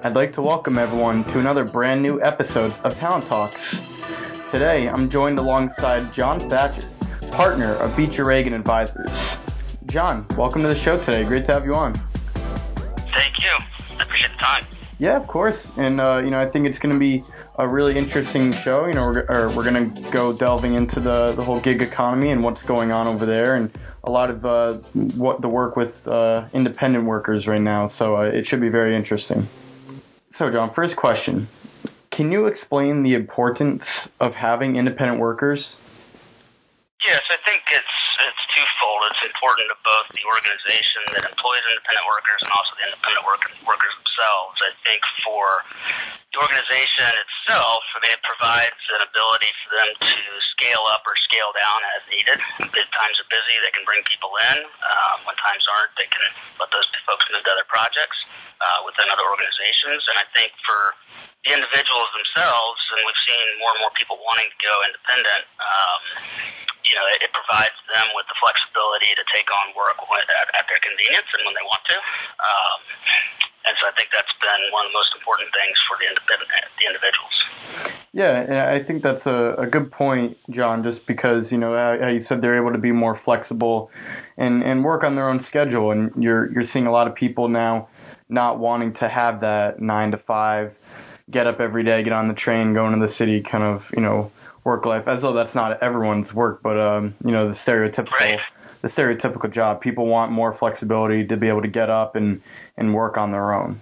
I'd like to welcome everyone to another brand new episode of Talent Talks. Today, I'm joined alongside John Thacker, partner of Beecher Reagan Advisors. John, welcome to the show today. Great to have you on. Thank you. I appreciate the time. Yeah, of course. And uh, you know, I think it's going to be a really interesting show. You know, we're, we're going to go delving into the the whole gig economy and what's going on over there, and a lot of uh, what the work with uh, independent workers right now. So uh, it should be very interesting. So, John, first question: Can you explain the importance of having independent workers? Yes, I think it's it's twofold. It's important to both the organization that employs independent workers and also the independent work, workers themselves. I think for the organization itself, I mean, it provides an ability for them to scale up or scale down as needed. If times are busy, they can bring people in. Um, when times aren't, they can let those folks move to other projects uh, within other organizations. And I think for the individuals themselves, and we've seen more and more people wanting to go independent. Um, you know, it, it provides them with the flexibility to take on work when, at, at their convenience and when they want to. Um, and so I think that's been one of the most important things for the, the individuals. Yeah, I think that's a, a good point, John. Just because you know how you said they're able to be more flexible and and work on their own schedule, and you're you're seeing a lot of people now not wanting to have that nine to five, get up every day, get on the train, go into the city, kind of you know work life, as though that's not everyone's work, but um, you know the stereotypical right. the stereotypical job. People want more flexibility to be able to get up and and work on their own.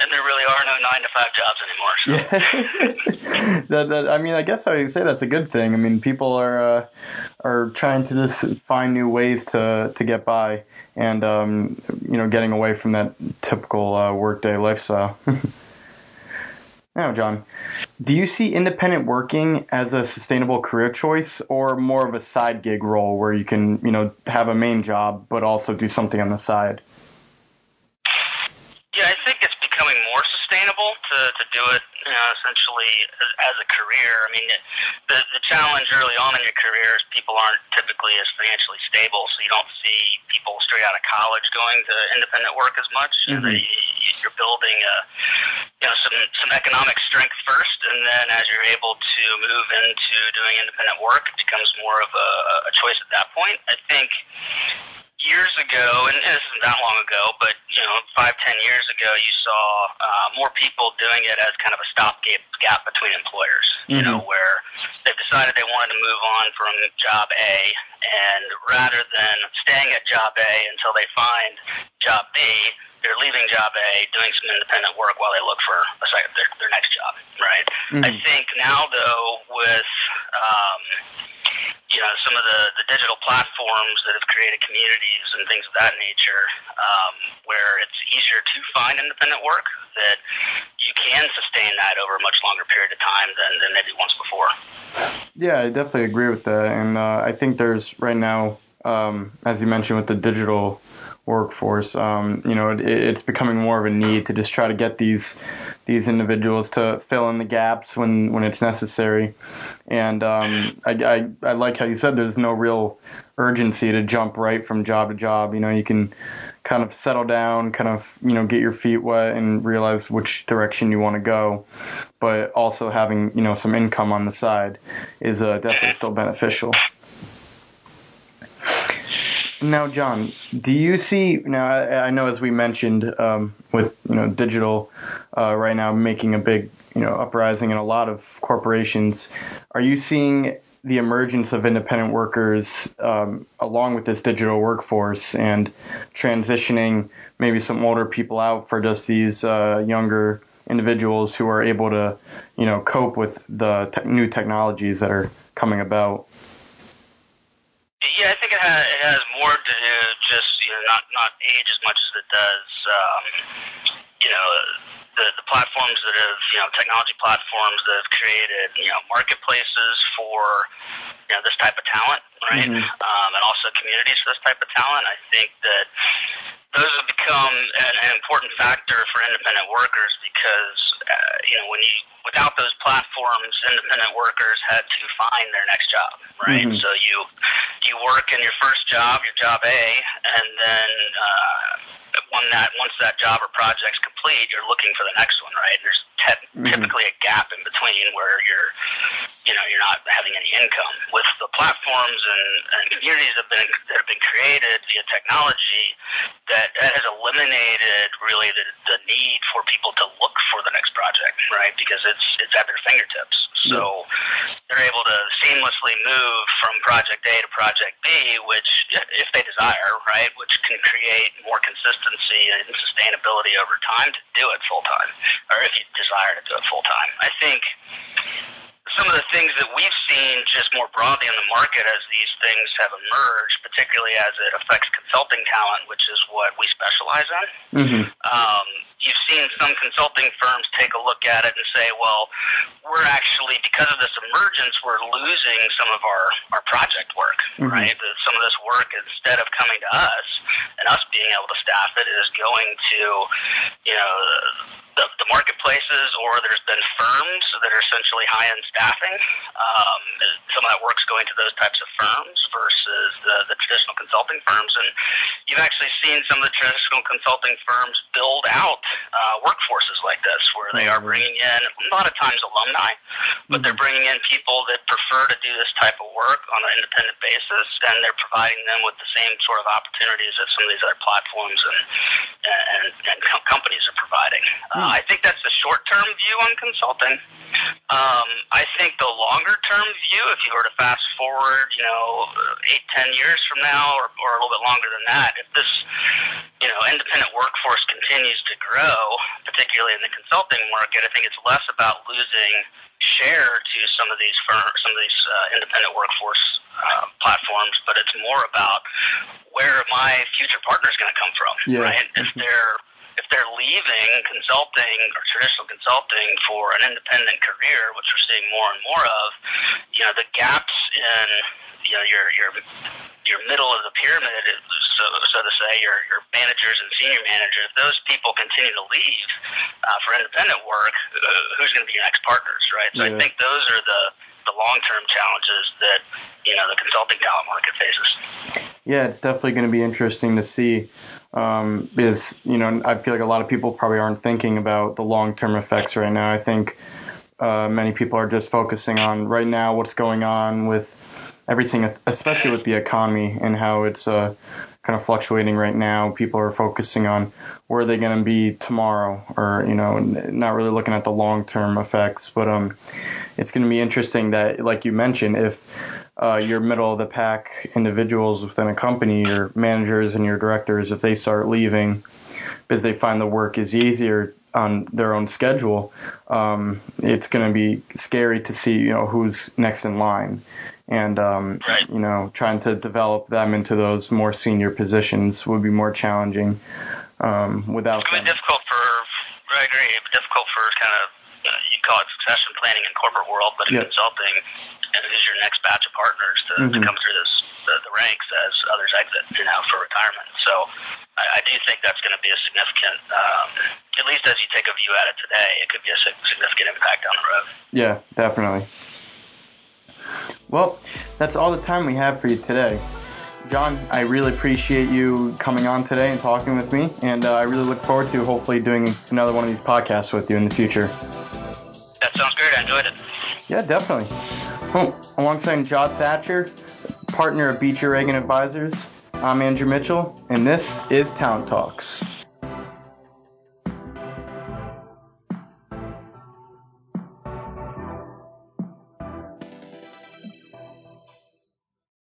And there really are no nine to five jobs anymore. So. Yeah. that, that, I mean, I guess I would say that's a good thing. I mean, people are uh, are trying to just find new ways to to get by, and um, you know, getting away from that typical uh, workday lifestyle. Now, John, do you see independent working as a sustainable career choice or more of a side gig role where you can, you know, have a main job but also do something on the side? Yeah, I think it's becoming more sustainable to, to do it, you know, essentially as, as a career. I mean, the the challenge early on in your career is people aren't typically as financially stable, so you don't see people straight out of college going to independent work as much. Mm-hmm. You're building a you know some some economic strength first, and then as you're able to move into doing independent work, it becomes more of a, a choice at that point. I think years ago, and this isn't that long ago, but you know, five, ten years ago, you saw uh, more people doing it as kind of a stopgap gap between employers. Mm-hmm. You know, where they've decided they wanted to move on from job A, and rather than staying at job A until they find job B, they're leaving job A, doing some independent work while they look for a second, their, their next job, right? Mm-hmm. I think now though, with um, you know some of the, the digital platforms that have created communities and things of that nature, um, where it's easier to find independent work, that you can sustain that over a much longer period of time than, than maybe once before. Yeah, I definitely agree with that, and uh, I think there's right now, um, as you mentioned, with the digital workforce. Um, you know, it, it's becoming more of a need to just try to get these these individuals to fill in the gaps when when it's necessary. And um, I, I I like how you said there's no real urgency to jump right from job to job. You know, you can kind of settle down, kind of you know get your feet wet and realize which direction you want to go. But also having you know some income on the side is uh, definitely still beneficial. Now, John, do you see now? I, I know as we mentioned um, with you know digital uh, right now making a big you know uprising in a lot of corporations. Are you seeing the emergence of independent workers um, along with this digital workforce and transitioning maybe some older people out for just these uh, younger individuals who are able to you know cope with the te- new technologies that are coming about? Yeah, I think it has, it has more to do just you know not not age as much as it does um, you know the the platforms that have you know technology platforms that have created you know marketplaces for you know this type of talent, right? Mm-hmm. Um, and also communities for this type of talent. I think that those have become an, an important factor for independent workers because uh, you know when you without those platforms, independent workers had to find their next job, right? Mm-hmm. So you you work in your first job, your job A, and then uh, when that once that job or project's complete, you're looking for the next one, right? There's te- mm-hmm. typically a gap in between where you're, you're not having any income. With the platforms and, and communities that have been that have been created via technology, that, that has eliminated really the, the need for people to look for the next project, right? Because it's it's at their fingertips. So they're able to seamlessly move from project A to project B, which, if they desire, right, which can create more consistency and sustainability over time to do it full time, or if you desire to do it full time. I think some of the things that we've seen just more broadly in the market as these things have emerged, particularly as it affects consulting talent, which is what we specialize in. Mm-hmm. Um, you've seen some consulting firms take a look at it and say, well, we're actually, because of this emergence, we're losing some of our, our project work, mm-hmm. right? Some of this work, instead of coming to us and us being able to staff it, is going to, you know, the, the marketplaces, or there's been firms that are essentially high-end staffing. Um, some of that work's going to those types of firms versus the, the traditional consulting firms, and you've actually seen some of the traditional consulting firms build out workforces like this, where they are mm-hmm. bringing in a lot of times alumni, but they're mm-hmm. bringing in people that prefer to do this type of work on an independent basis, and they're providing them with the same sort of opportunities that some of these other platforms and and, and companies are providing. Uh, uh, I think that's the short term view on consulting. Um, I think the longer term view, if you were to fast forward, you know, eight, ten years from now, or, or a little bit longer than that, if this, you know, independent workforce continues to grow, particularly in the consulting market, I think it's less about losing share to some of these firms, some of these uh, independent workforce uh, platforms, but it's more about where my future partner is going to come from, yeah. right? If mm-hmm. they're they're leaving consulting or traditional consulting for an independent career, which we're seeing more and more of, you know, the gaps in you know your your your middle of the pyramid, so so to say, your your managers and senior managers, those people continue to leave uh, for independent work. Uh, who's going to be your next partners, right? So yeah. I think those are the the long term challenges that you know the consulting talent market faces. Yeah, it's definitely going to be interesting to see um, is, you know, I feel like a lot of people probably aren't thinking about the long term effects right now. I think uh, many people are just focusing on right now what's going on with everything, especially with the economy and how it's uh, kind of fluctuating right now. People are focusing on where they're they going to be tomorrow, or you know, not really looking at the long term effects. But um, it's going to be interesting that, like you mentioned, if uh, your middle of the pack individuals within a company, your managers and your directors, if they start leaving because they find the work is easier on their own schedule, um, it's going to be scary to see you know who's next in line, and um, right. you know trying to develop them into those more senior positions would be more challenging. Um, without it's going to be difficult for I agree, difficult for kind of uh, you call it succession planning in corporate world, but in yep. consulting, and who's your next batch of partners to, mm-hmm. to come through this the, the ranks as others exit, you know, for retirement. So I, I do think that's going to be a significant, um, at least as you take a view at it today, it could be a significant impact down the road. Yeah, definitely. Well, that's all the time we have for you today. John, I really appreciate you coming on today and talking with me, and uh, I really look forward to hopefully doing another one of these podcasts with you in the future. That sounds great. I enjoyed it. Yeah, definitely. Well, alongside John Thacker, partner of Beecher Reagan Advisors, I'm Andrew Mitchell, and this is Talent Talks.